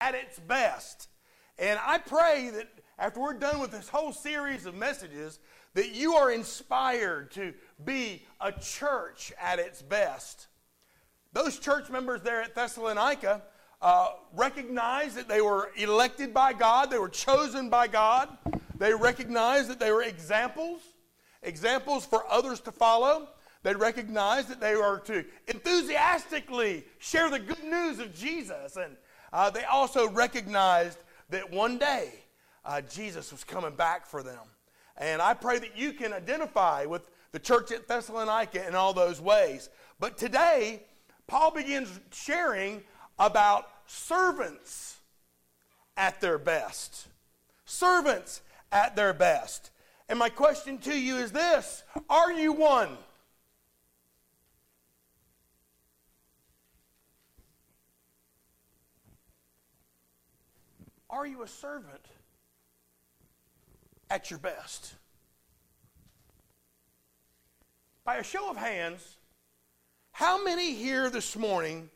at its best. And I pray that after we're done with this whole series of messages, that you are inspired to be a church at its best. Those church members there at Thessalonica uh, recognized that they were elected by God, they were chosen by God. They recognized that they were examples, examples for others to follow. They recognized that they were to enthusiastically share the good news of Jesus. And uh, they also recognized that one day uh, Jesus was coming back for them. And I pray that you can identify with the church at Thessalonica in all those ways. But today, Paul begins sharing about servants at their best. Servants at their best. And my question to you is this Are you one? Are you a servant at your best? By a show of hands, how many here this morning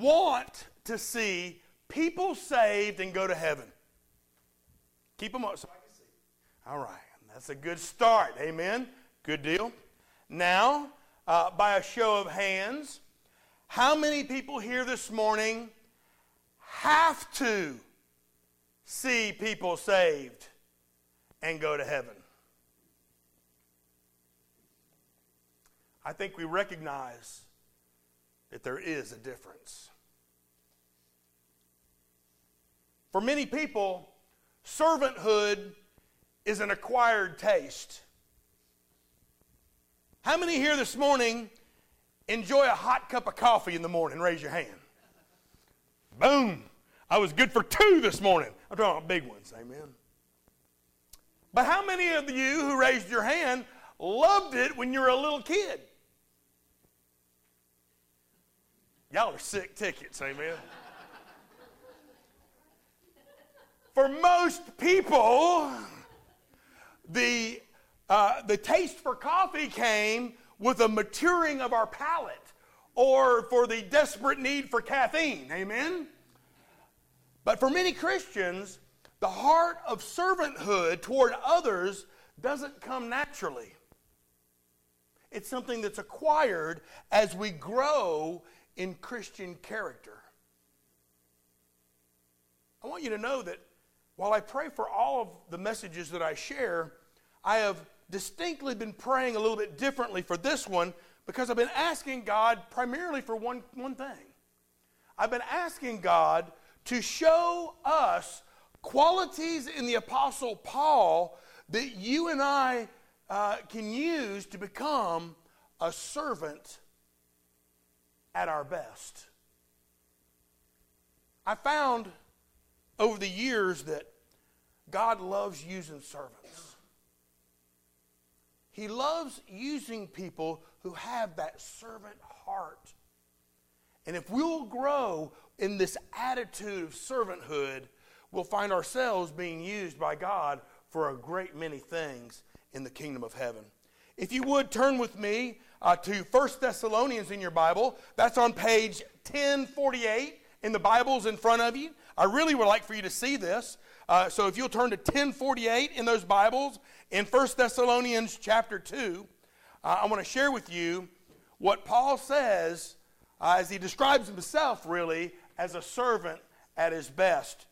want to see people saved and go to heaven? Keep them up so I can see. All right, that's a good start. Amen. Good deal. Now, uh, by a show of hands, how many people here this morning have to see people saved and go to heaven? I think we recognize that there is a difference. For many people, servanthood is an acquired taste. How many here this morning enjoy a hot cup of coffee in the morning? Raise your hand. Boom. I was good for two this morning. I'm talking about big ones, amen. But how many of you who raised your hand loved it when you were a little kid? Y'all are sick tickets, amen. For most people, the, uh, the taste for coffee came with a maturing of our palate or for the desperate need for caffeine. Amen? But for many Christians, the heart of servanthood toward others doesn't come naturally. It's something that's acquired as we grow in Christian character. I want you to know that while I pray for all of the messages that I share, I have distinctly been praying a little bit differently for this one because I've been asking God primarily for one, one thing. I've been asking God to show us qualities in the Apostle Paul that you and I uh, can use to become a servant at our best. I found over the years that God loves using servants. He loves using people who have that servant heart. And if we'll grow in this attitude of servanthood, we'll find ourselves being used by God for a great many things in the kingdom of heaven. If you would turn with me uh, to 1 Thessalonians in your Bible, that's on page 1048 in the Bibles in front of you. I really would like for you to see this. Uh, so if you'll turn to 1048 in those Bibles in 1 Thessalonians chapter 2, uh, I want to share with you what Paul says uh, as he describes himself really as a servant at his best.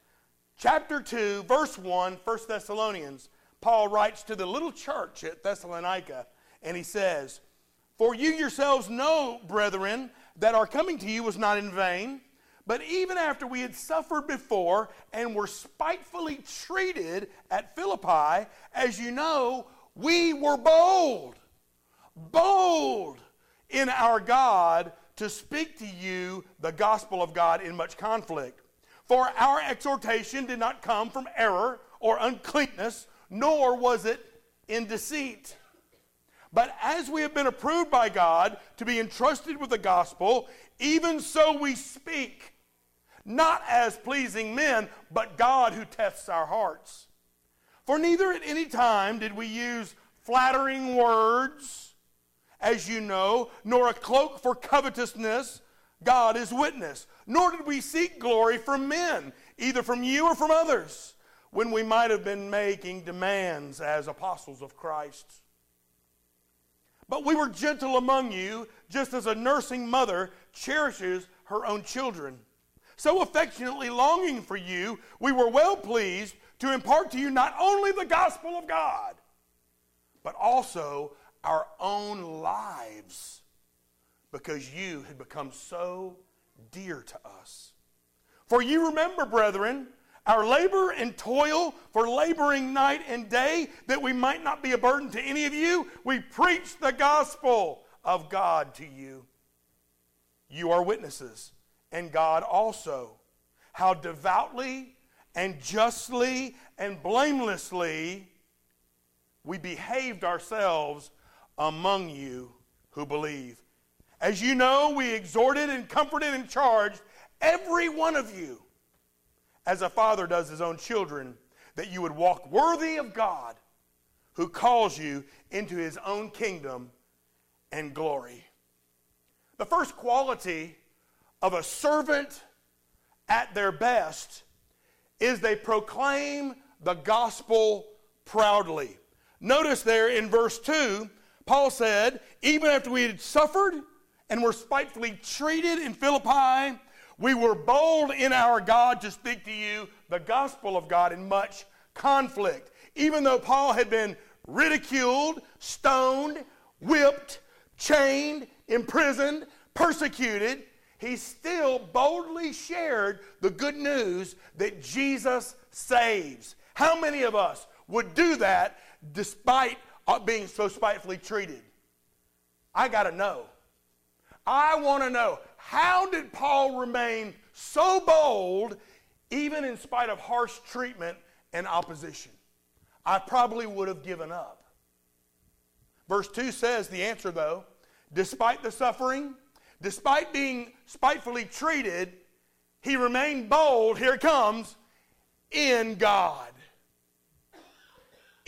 Chapter 2, verse 1, 1 Thessalonians, Paul writes to the little church at Thessalonica, and he says, For you yourselves know, brethren, that our coming to you was not in vain. But even after we had suffered before and were spitefully treated at Philippi, as you know, we were bold, bold in our God to speak to you the gospel of God in much conflict. For our exhortation did not come from error or uncleanness, nor was it in deceit. But as we have been approved by God to be entrusted with the gospel, even so we speak not as pleasing men, but God who tests our hearts. For neither at any time did we use flattering words, as you know, nor a cloak for covetousness. God is witness. Nor did we seek glory from men, either from you or from others, when we might have been making demands as apostles of Christ. But we were gentle among you, just as a nursing mother cherishes her own children. So affectionately longing for you, we were well pleased to impart to you not only the gospel of God, but also our own lives, because you had become so dear to us. For you remember, brethren, our labor and toil for laboring night and day, that we might not be a burden to any of you. We preach the gospel of God to you. You are witnesses, and God also, how devoutly and justly and blamelessly we behaved ourselves among you who believe. As you know, we exhorted and comforted and charged every one of you, as a father does his own children, that you would walk worthy of God who calls you into his own kingdom and glory. The first quality of a servant at their best is they proclaim the gospel proudly. Notice there in verse 2, Paul said, even after we had suffered and were spitefully treated in Philippi, we were bold in our God to speak to you the gospel of God in much conflict. Even though Paul had been ridiculed, stoned, whipped, chained, imprisoned, persecuted, he still boldly shared the good news that Jesus saves. How many of us would do that despite Uh, being so spitefully treated? I got to know. I want to know how did Paul remain so bold even in spite of harsh treatment and opposition? I probably would have given up. Verse 2 says the answer, though, despite the suffering, despite being spitefully treated, he remained bold, here comes, in God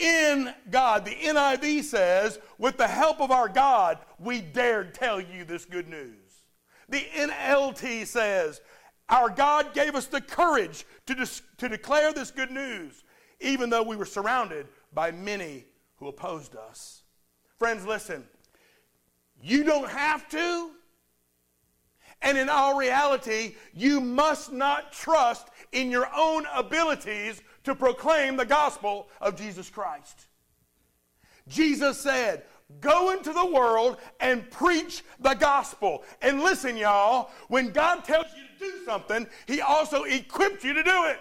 in God. The NIV says, with the help of our God, we dared tell you this good news. The NLT says, our God gave us the courage to, dis- to declare this good news, even though we were surrounded by many who opposed us. Friends, listen, you don't have to. And in all reality, you must not trust in your own abilities to proclaim the gospel of Jesus Christ. Jesus said, Go into the world and preach the gospel. And listen, y'all, when God tells you to do something, He also equips you to do it.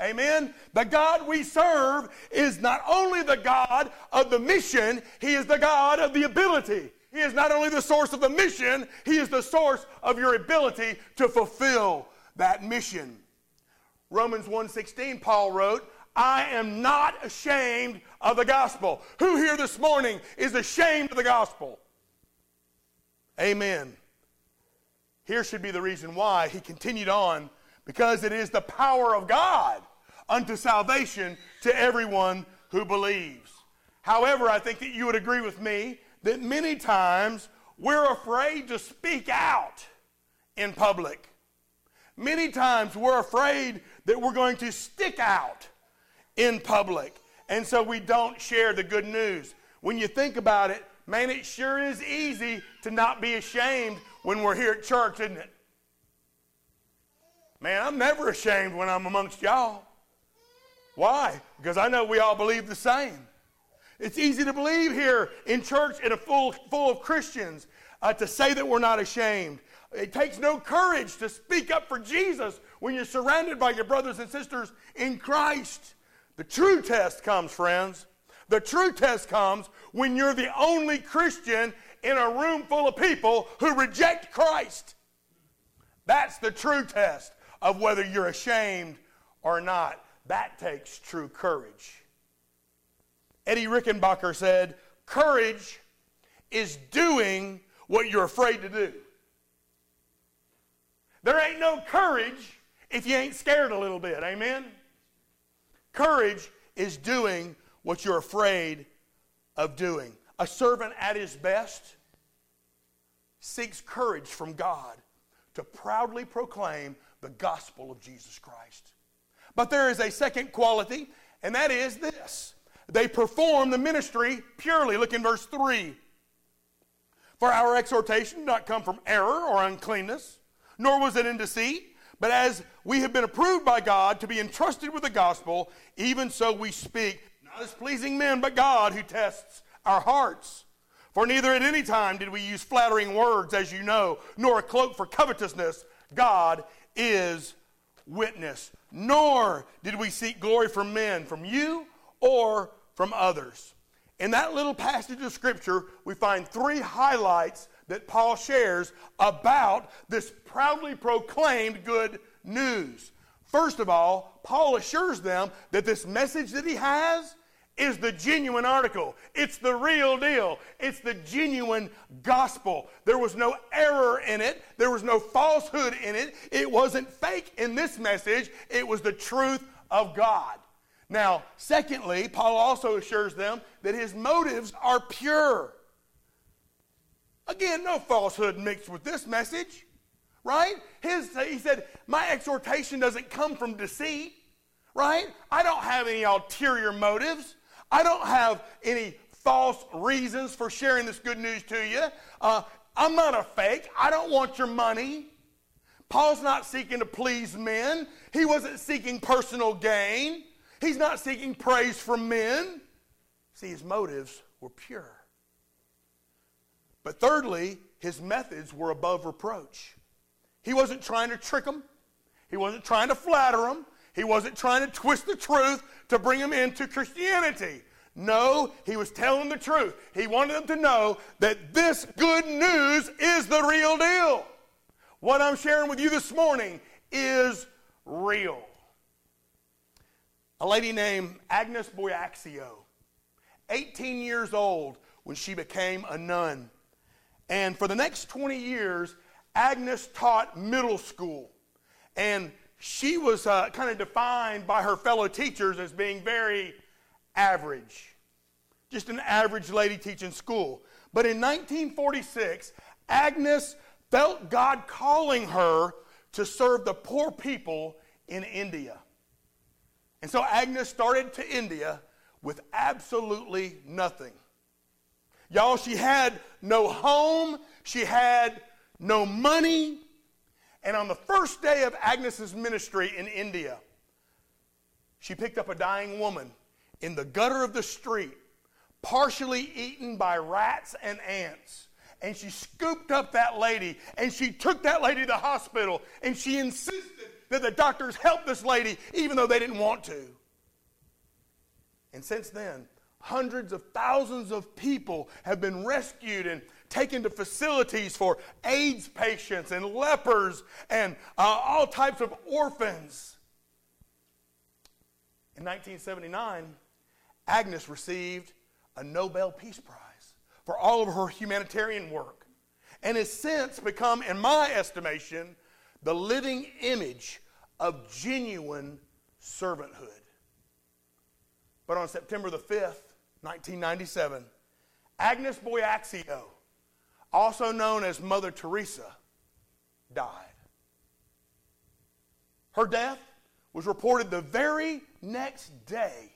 Amen. The God we serve is not only the God of the mission, He is the God of the ability. He is not only the source of the mission, He is the source of your ability to fulfill that mission. Romans 1:16 Paul wrote, I am not ashamed of the gospel. Who here this morning is ashamed of the gospel? Amen. Here should be the reason why he continued on because it is the power of God unto salvation to everyone who believes. However, I think that you would agree with me that many times we're afraid to speak out in public. Many times we're afraid that we're going to stick out in public. And so we don't share the good news. When you think about it, man, it sure is easy to not be ashamed when we're here at church, isn't it? Man, I'm never ashamed when I'm amongst y'all. Why? Because I know we all believe the same. It's easy to believe here in church in a full, full of Christians uh, to say that we're not ashamed. It takes no courage to speak up for Jesus when you're surrounded by your brothers and sisters in Christ. The true test comes, friends. The true test comes when you're the only Christian in a room full of people who reject Christ. That's the true test of whether you're ashamed or not. That takes true courage. Eddie Rickenbacker said, Courage is doing what you're afraid to do. There ain't no courage if you ain't scared a little bit. Amen? Courage is doing what you're afraid of doing. A servant at his best seeks courage from God to proudly proclaim the gospel of Jesus Christ. But there is a second quality, and that is this they perform the ministry purely. Look in verse 3. For our exhortation did not come from error or uncleanness, nor was it in deceit, but as we have been approved by God to be entrusted with the gospel, even so we speak, not as pleasing men, but God who tests our hearts. For neither at any time did we use flattering words, as you know, nor a cloak for covetousness. God is witness. Nor did we seek glory from men, from you or from others. In that little passage of Scripture, we find three highlights that Paul shares about this proudly proclaimed good news. First of all, Paul assures them that this message that he has is the genuine article. It's the real deal. It's the genuine gospel. There was no error in it, there was no falsehood in it. It wasn't fake in this message, it was the truth of God. Now, secondly, Paul also assures them that his motives are pure. Again, no falsehood mixed with this message, right? His, he said, My exhortation doesn't come from deceit, right? I don't have any ulterior motives. I don't have any false reasons for sharing this good news to you. Uh, I'm not a fake. I don't want your money. Paul's not seeking to please men. He wasn't seeking personal gain. He's not seeking praise from men. See, his motives were pure. But thirdly, his methods were above reproach. He wasn't trying to trick them, he wasn't trying to flatter them, he wasn't trying to twist the truth to bring them into Christianity. No, he was telling the truth. He wanted them to know that this good news is the real deal. What I'm sharing with you this morning is real. A lady named Agnes Bojaxhiu, 18 years old when she became a nun. And for the next 20 years, Agnes taught middle school. And she was uh, kind of defined by her fellow teachers as being very average, just an average lady teaching school. But in 1946, Agnes felt God calling her to serve the poor people in India. And so Agnes started to India with absolutely nothing. Y'all, she had no home, she had no money, and on the first day of Agnes's ministry in India, she picked up a dying woman in the gutter of the street, partially eaten by rats and ants. And she scooped up that lady and she took that lady to the hospital and she insisted that the doctors helped this lady even though they didn't want to. And since then, hundreds of thousands of people have been rescued and taken to facilities for AIDS patients and lepers and uh, all types of orphans. In 1979, Agnes received a Nobel Peace Prize for all of her humanitarian work and has since become, in my estimation, the living image of genuine servanthood. But on September the 5th, 1997, Agnes Bojaxhiu also known as Mother Teresa, died. Her death was reported the very next day,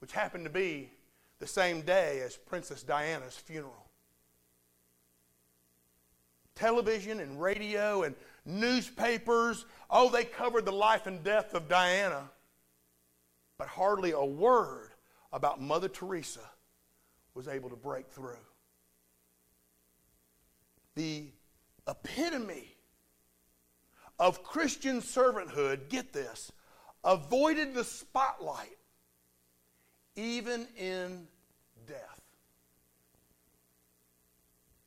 which happened to be the same day as Princess Diana's funeral. Television and radio and newspapers, oh, they covered the life and death of Diana, but hardly a word about Mother Teresa was able to break through the epitome of Christian servanthood, get this, avoided the spotlight even in death.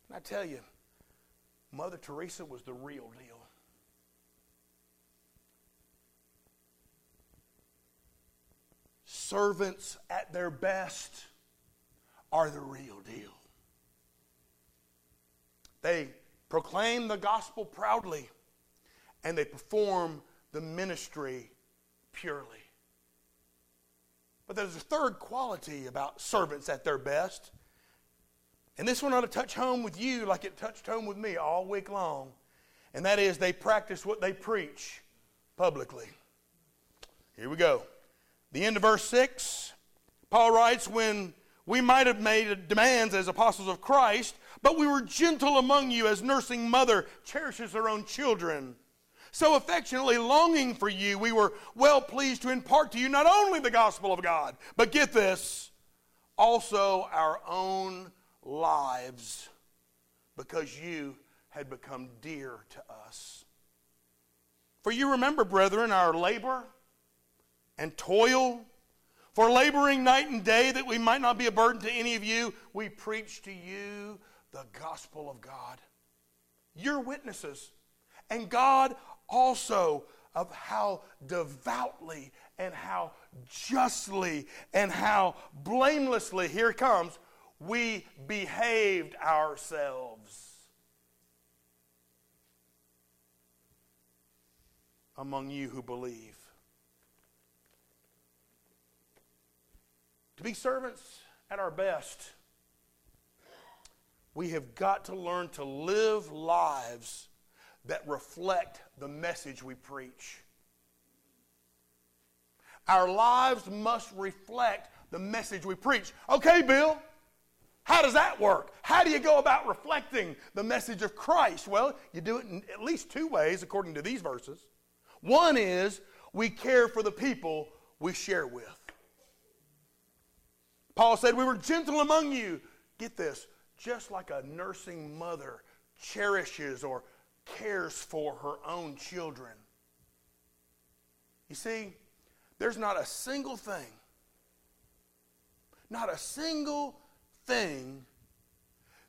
And I tell you, Mother Teresa was the real deal. Servants at their best are the real deal. They proclaim the gospel proudly and they perform the ministry purely. But there's a third quality about servants at their best. And this one ought to touch home with you like it touched home with me all week long. And that is, they practice what they preach publicly. Here we go. The end of verse 6, Paul writes, When we might have made demands as apostles of Christ, but we were gentle among you as nursing mother cherishes her own children. So affectionately longing for you, we were well pleased to impart to you not only the gospel of God, but get this, also our own lives, because you had become dear to us. For you remember, brethren, our labor and toil, for laboring night and day that we might not be a burden to any of you, we preach to you the gospel of God. You're witnesses. And God also of how devoutly and how justly and how blamelessly, here comes, we behaved ourselves among you who believe. To be servants at our best, we have got to learn to live lives that reflect the message we preach. Our lives must reflect the message we preach. Okay, Bill, how does that work? How do you go about reflecting the message of Christ? Well, you do it in at least two ways, according to these verses. One is we care for the people we share with. Paul said, We were gentle among you. Get this, just like a nursing mother cherishes or cares for her own children. You see, there's not a single thing, not a single thing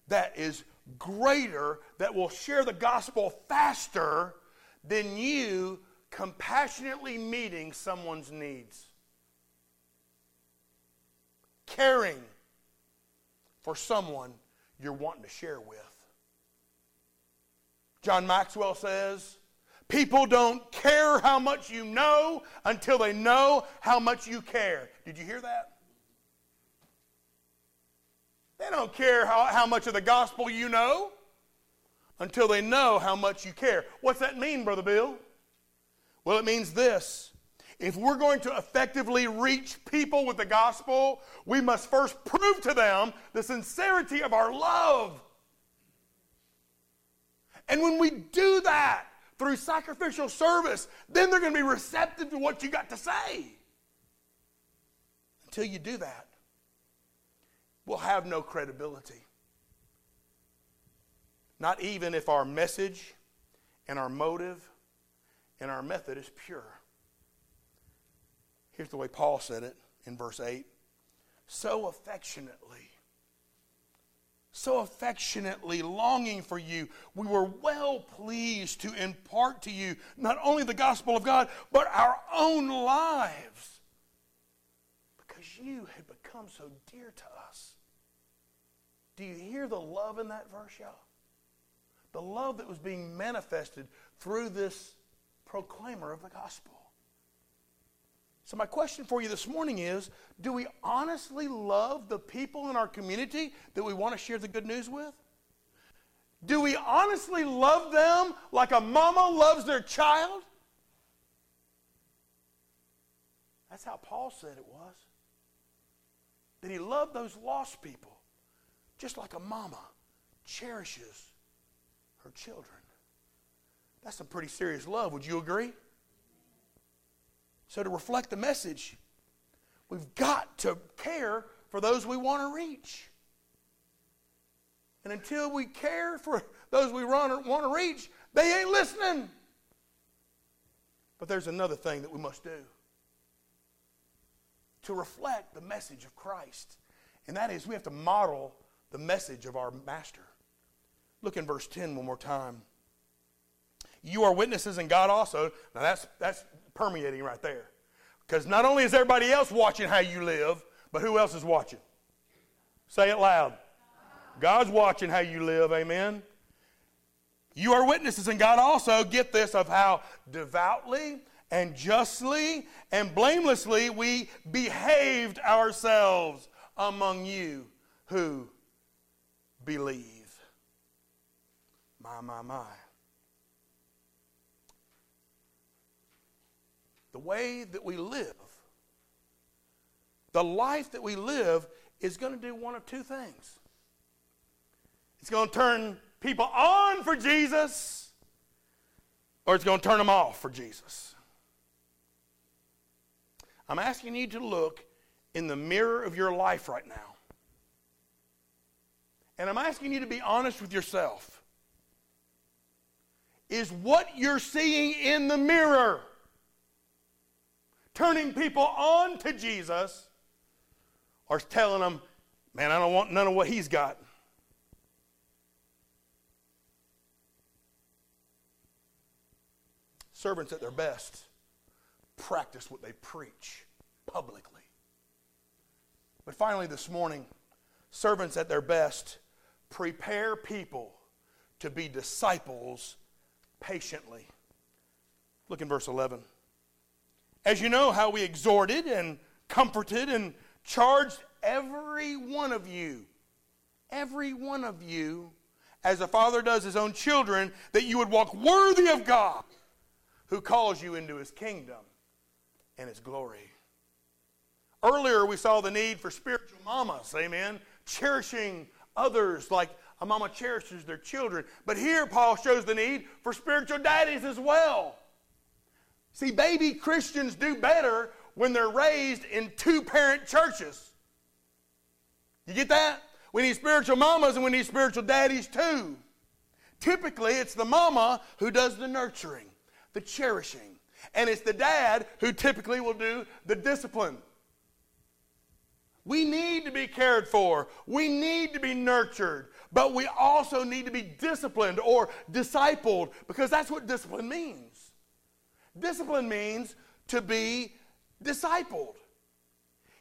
that is greater, that will share the gospel faster than you compassionately meeting someone's needs. Caring for someone you're wanting to share with. John Maxwell says, People don't care how much you know until they know how much you care. Did you hear that? They don't care how, how much of the gospel you know until they know how much you care. What's that mean, Brother Bill? Well, it means this. If we're going to effectively reach people with the gospel, we must first prove to them the sincerity of our love. And when we do that through sacrificial service, then they're going to be receptive to what you got to say. Until you do that, we'll have no credibility. Not even if our message and our motive and our method is pure. Here's the way Paul said it in verse 8 so affectionately so affectionately longing for you. We were well pleased to impart to you not only the gospel of God, but our own lives. Because you had become so dear to us. Do you hear the love in that verse, y'all? The love that was being manifested through this proclaimer of the gospel. So, my question for you this morning is Do we honestly love the people in our community that we want to share the good news with? Do we honestly love them like a mama loves their child? That's how Paul said it was. That he loved those lost people just like a mama cherishes her children. That's a pretty serious love. Would you agree? So, to reflect the message, we've got to care for those we want to reach. And until we care for those we want to reach, they ain't listening. But there's another thing that we must do to reflect the message of Christ, and that is we have to model the message of our Master. Look in verse 10 one more time. You are witnesses, and God also. Now that's, that's permeating right there. Because not only is everybody else watching how you live, but who else is watching? Say it loud. God's watching how you live, amen? You are witnesses, and God also, get this, of how devoutly and justly and blamelessly we behaved ourselves among you who believe. My, my, my. The way that we live, the life that we live, is going to do one of two things. It's going to turn people on for Jesus, or it's going to turn them off for Jesus. I'm asking you to look in the mirror of your life right now. And I'm asking you to be honest with yourself. Is what you're seeing in the mirror turning people on to Jesus or telling them, man, I don't want none of what he's got? Servants at their best practice what they preach publicly. But finally, this morning, servants at their best prepare people to be disciples patiently. Look in verse 11. As you know how we exhorted and comforted and charged every one of you, every one of you, as a father does his own children, that you would walk worthy of God who calls you into his kingdom and his glory. Earlier, we saw the need for spiritual mamas, amen, cherishing others like a mama cherishes their children. But here, Paul shows the need for spiritual daddies as well. See, baby Christians do better when they're raised in two parent churches. You get that? We need spiritual mamas and we need spiritual daddies too. Typically, it's the mama who does the nurturing the cherishing. And it's the dad who typically will do the discipline. We need to be cared for. We need to be nurtured. But we also need to be disciplined or discipled because that's what discipline means. Discipline means to be discipled.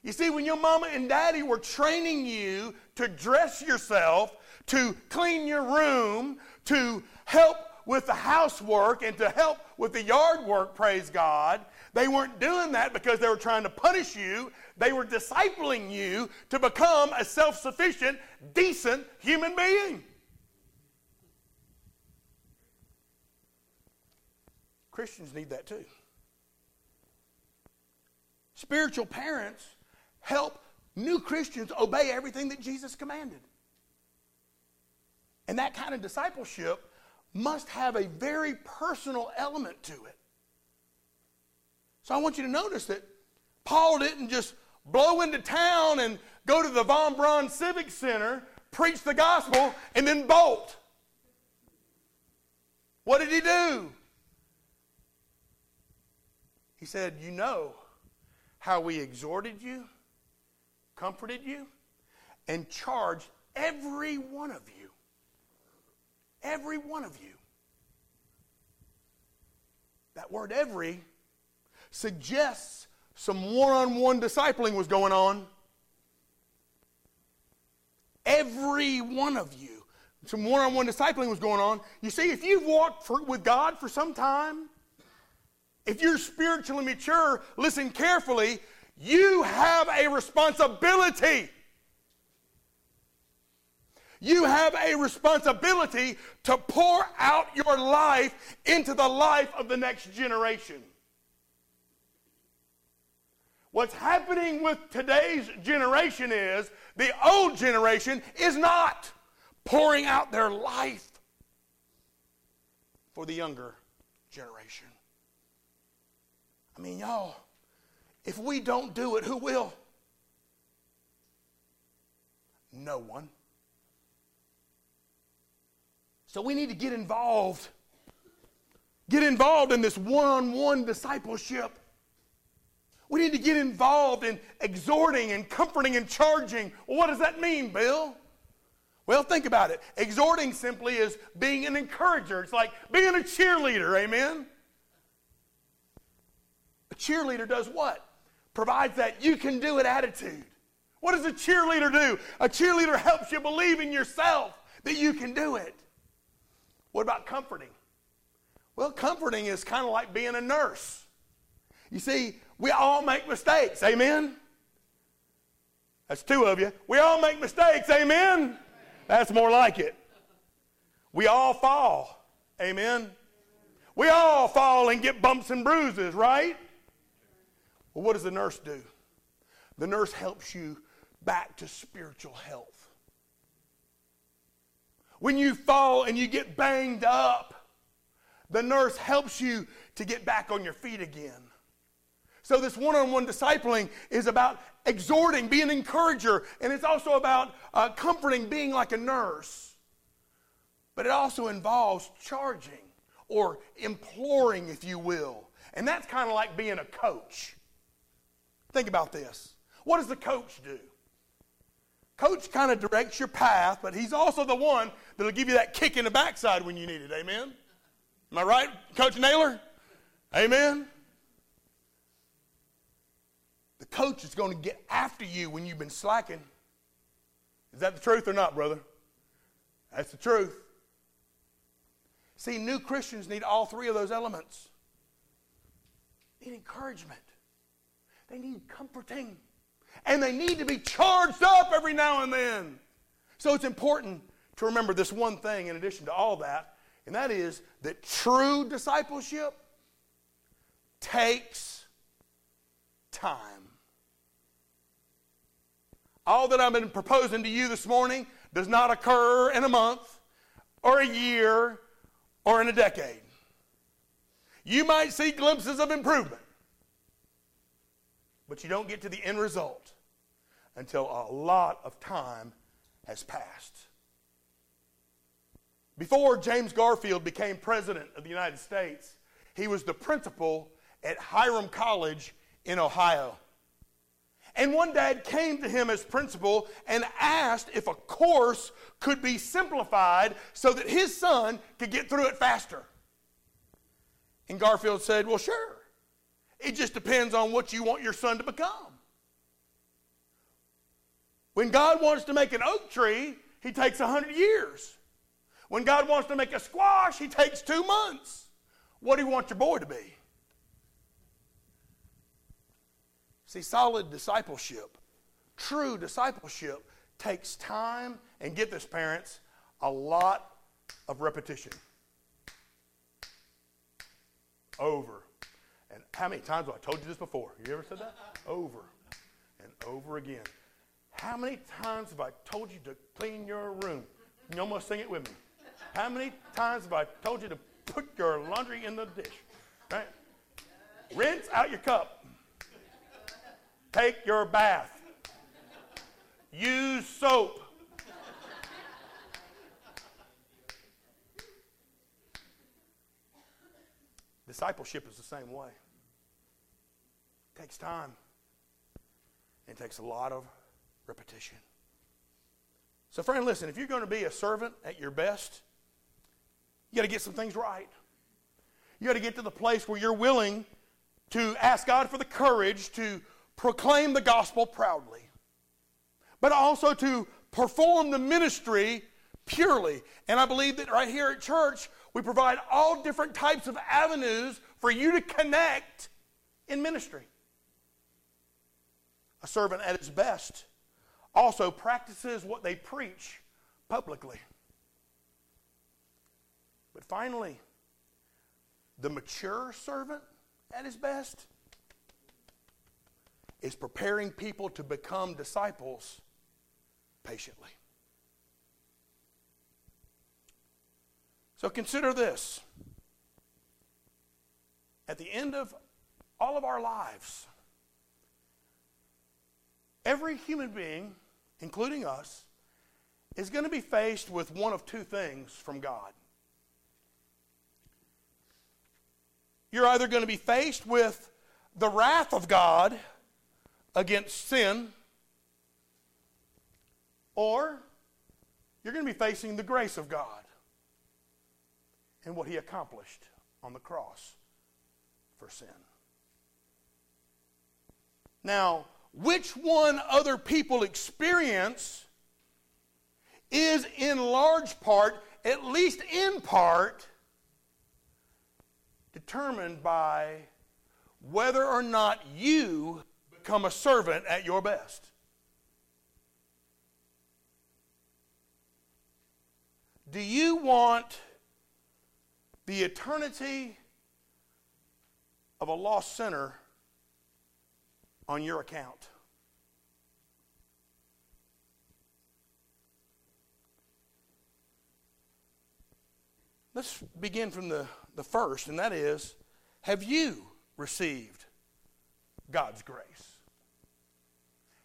You see, when your mama and daddy were training you to dress yourself, to clean your room, to help with the housework and to help with the yard work, praise God. They weren't doing that because they were trying to punish you. They were discipling you to become a self sufficient, decent human being. Christians need that too. Spiritual parents help new Christians obey everything that Jesus commanded. And that kind of discipleship must have a very personal element to it. So I want you to notice that Paul didn't just blow into town and go to the Von Braun Civic Center, preach the gospel, and then bolt. What did he do? He said, You know how we exhorted you, comforted you, and charged every one of you Every one of you. That word every suggests some one on one discipling was going on. Every one of you. Some one on one discipling was going on. You see, if you've walked for, with God for some time, if you're spiritually mature, listen carefully, you have a responsibility you have a responsibility to pour out your life into the life of the next generation. What's happening with today's generation is the old generation is not pouring out their life for the younger generation. I mean, y'all, if we don't do it, who will? No one. So we need to get involved. Get involved in this one on one discipleship. We need to get involved in exhorting and comforting and charging. Well, what does that mean, Bill? Well, think about it. Exhorting simply is being an encourager. It's like being a cheerleader, amen? Cheerleader does what? Provides that you can do it attitude. What does a cheerleader do? A cheerleader helps you believe in yourself that you can do it. What about comforting? Well, comforting is kind of like being a nurse. You see, we all make mistakes, amen? That's two of you. We all make mistakes, amen? That's more like it. We all fall, amen? We all fall and get bumps and bruises, right? Well, what does the nurse do? The nurse helps you back to spiritual health. When you fall and you get banged up, the nurse helps you to get back on your feet again. So, this one on one discipling is about exhorting, being an encourager, and it's also about uh, comforting, being like a nurse. But it also involves charging or imploring, if you will. And that's kind of like being a coach. Think about this. What does the coach do? Coach kind of directs your path, but he's also the one that'll give you that kick in the backside when you need it. Amen? Am I right, Coach Naylor? Amen? The coach is going to get after you when you've been slacking. Is that the truth or not, brother? That's the truth. See, new Christians need all three of those elements. Need encouragement. They need comforting. And they need to be charged up every now and then. So it's important to remember this one thing in addition to all that, and that is that true discipleship takes time. All that I've been proposing to you this morning does not occur in a month or a year or in a decade. You might see glimpses of improvement, but you don't get to the end result until a lot of time has passed. Before James Garfield became president of the United States, he was the principal at Hiram College in Ohio. And one dad came to him as principal and asked if a course could be simplified so that his son could get through it faster. And Garfield said, Well, sure. It just depends on what you want your son to become. When God wants to make an oak tree, he takes 100 years. When God wants to make a squash, he takes two months. What do you want your boy to be? See, solid discipleship, true discipleship, takes time, and get this, parents, a lot of repetition. Over. And how many times have I told you this before? You ever said that? Over and over again. How many times have I told you to clean your room? You almost sing it with me. How many times have I told you to put your laundry in the dish? Right? Rinse out your cup. Take your bath. Use soap. Discipleship is the same way. It takes time. It takes a lot of repetition. So, friend, listen, if you're going to be a servant at your best, you got to get some things right. You got to get to the place where you're willing to ask God for the courage to proclaim the gospel proudly, but also to perform the ministry purely. And I believe that right here at church, we provide all different types of avenues for you to connect in ministry. A servant at its best also practices what they preach publicly. But finally, the mature servant at his best is preparing people to become disciples patiently. So consider this. At the end of all of our lives, every human being, including us, is going to be faced with one of two things from God. You're either going to be faced with the wrath of God against sin, or you're going to be facing the grace of God and what He accomplished on the cross for sin. Now, which one other people experience is in large part, at least in part, determined by whether or not you become a servant at your best. Do you want the eternity of a lost sinner on your account. Let's begin from the, the first, and that is Have you received God's grace?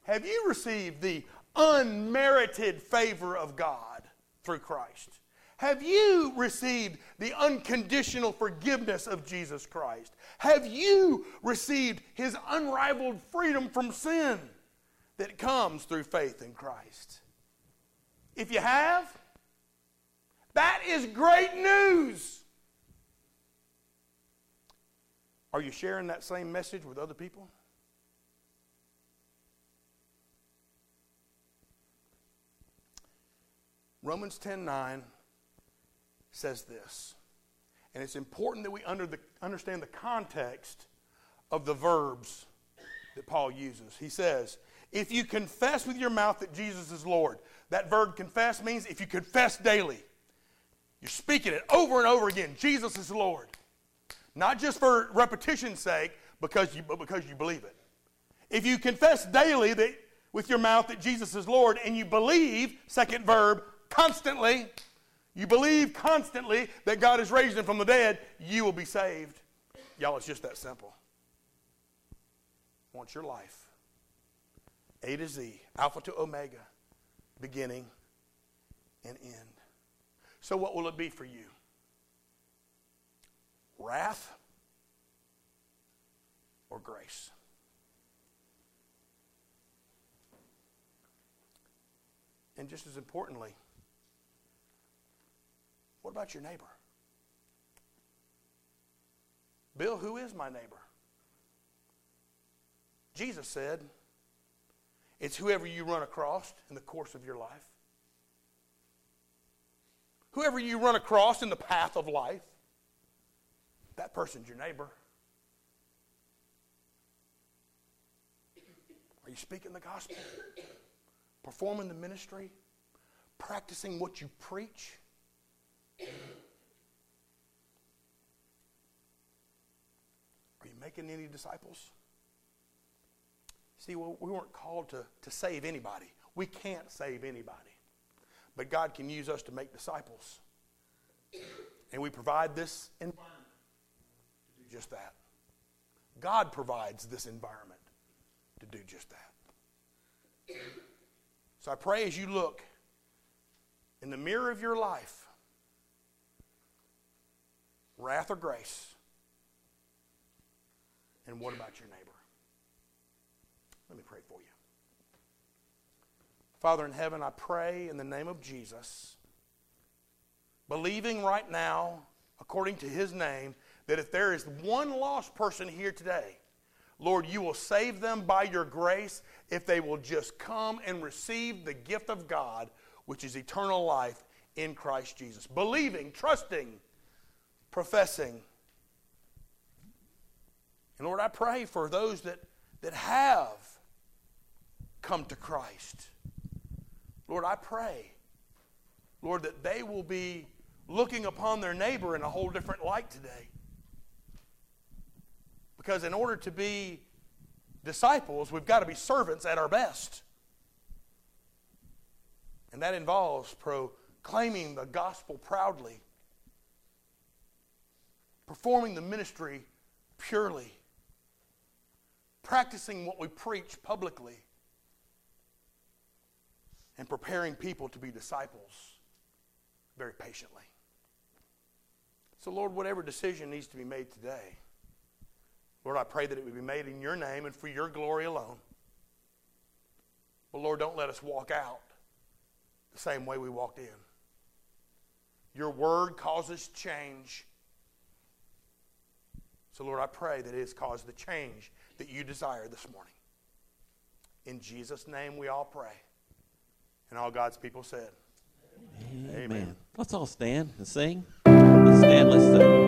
Have you received the unmerited favor of God through Christ? Have you received the unconditional forgiveness of Jesus Christ? Have you received his unrivaled freedom from sin that comes through faith in Christ? If you have, that is great news. Are you sharing that same message with other people? Romans 10 9 says this. And it's important that we under the, understand the context of the verbs that Paul uses. He says, If you confess with your mouth that Jesus is Lord, that verb confess means if you confess daily, you're speaking it over and over again Jesus is Lord. Not just for repetition's sake, because you, but because you believe it. If you confess daily that with your mouth that Jesus is Lord and you believe, second verb, constantly, you believe constantly that God is raising him from the dead, you will be saved. Y'all, it's just that simple. Want your life. A to Z, Alpha to Omega, beginning and end. So, what will it be for you? Wrath or grace? And just as importantly, what about your neighbor? Bill, who is my neighbor? Jesus said, it's whoever you run across in the course of your life. Whoever you run across in the path of life, that person's your neighbor. Are you speaking the gospel? Performing the ministry? Practicing what you preach? Are you making any disciples? See, well, we weren't called to, to save anybody. We can't save anybody. But God can use us to make disciples. And we provide this environment to do just that. God provides this environment to do just that. So I pray as you look in the mirror of your life, Wrath or grace? And what about your neighbor? Let me pray for you. Father in heaven, I pray in the name of Jesus, believing right now, according to his name, that if there is one lost person here today, Lord, you will save them by your grace if they will just come and receive the gift of God, which is eternal life in Christ Jesus. Believing, trusting, professing. And Lord, I pray for those that, that have come to Christ. Lord, I pray, Lord, that they will be looking upon their neighbor in a whole different light today. Because in order to be disciples, we've got to be servants at our best. And that involves proclaiming the gospel proudly performing the ministry purely, practicing what we preach publicly, and preparing people to be disciples very patiently. So, Lord, whatever decision needs to be made today, Lord, I pray that it would be made in your name and for your glory alone. But, Lord, don't let us walk out the same way we walked in. Your word causes change. So, Lord, I pray that it has caused the change that you desire this morning. In Jesus' name we all pray. And all God's people said, Amen. Amen. Let's all stand and sing. Let's stand, let's sing.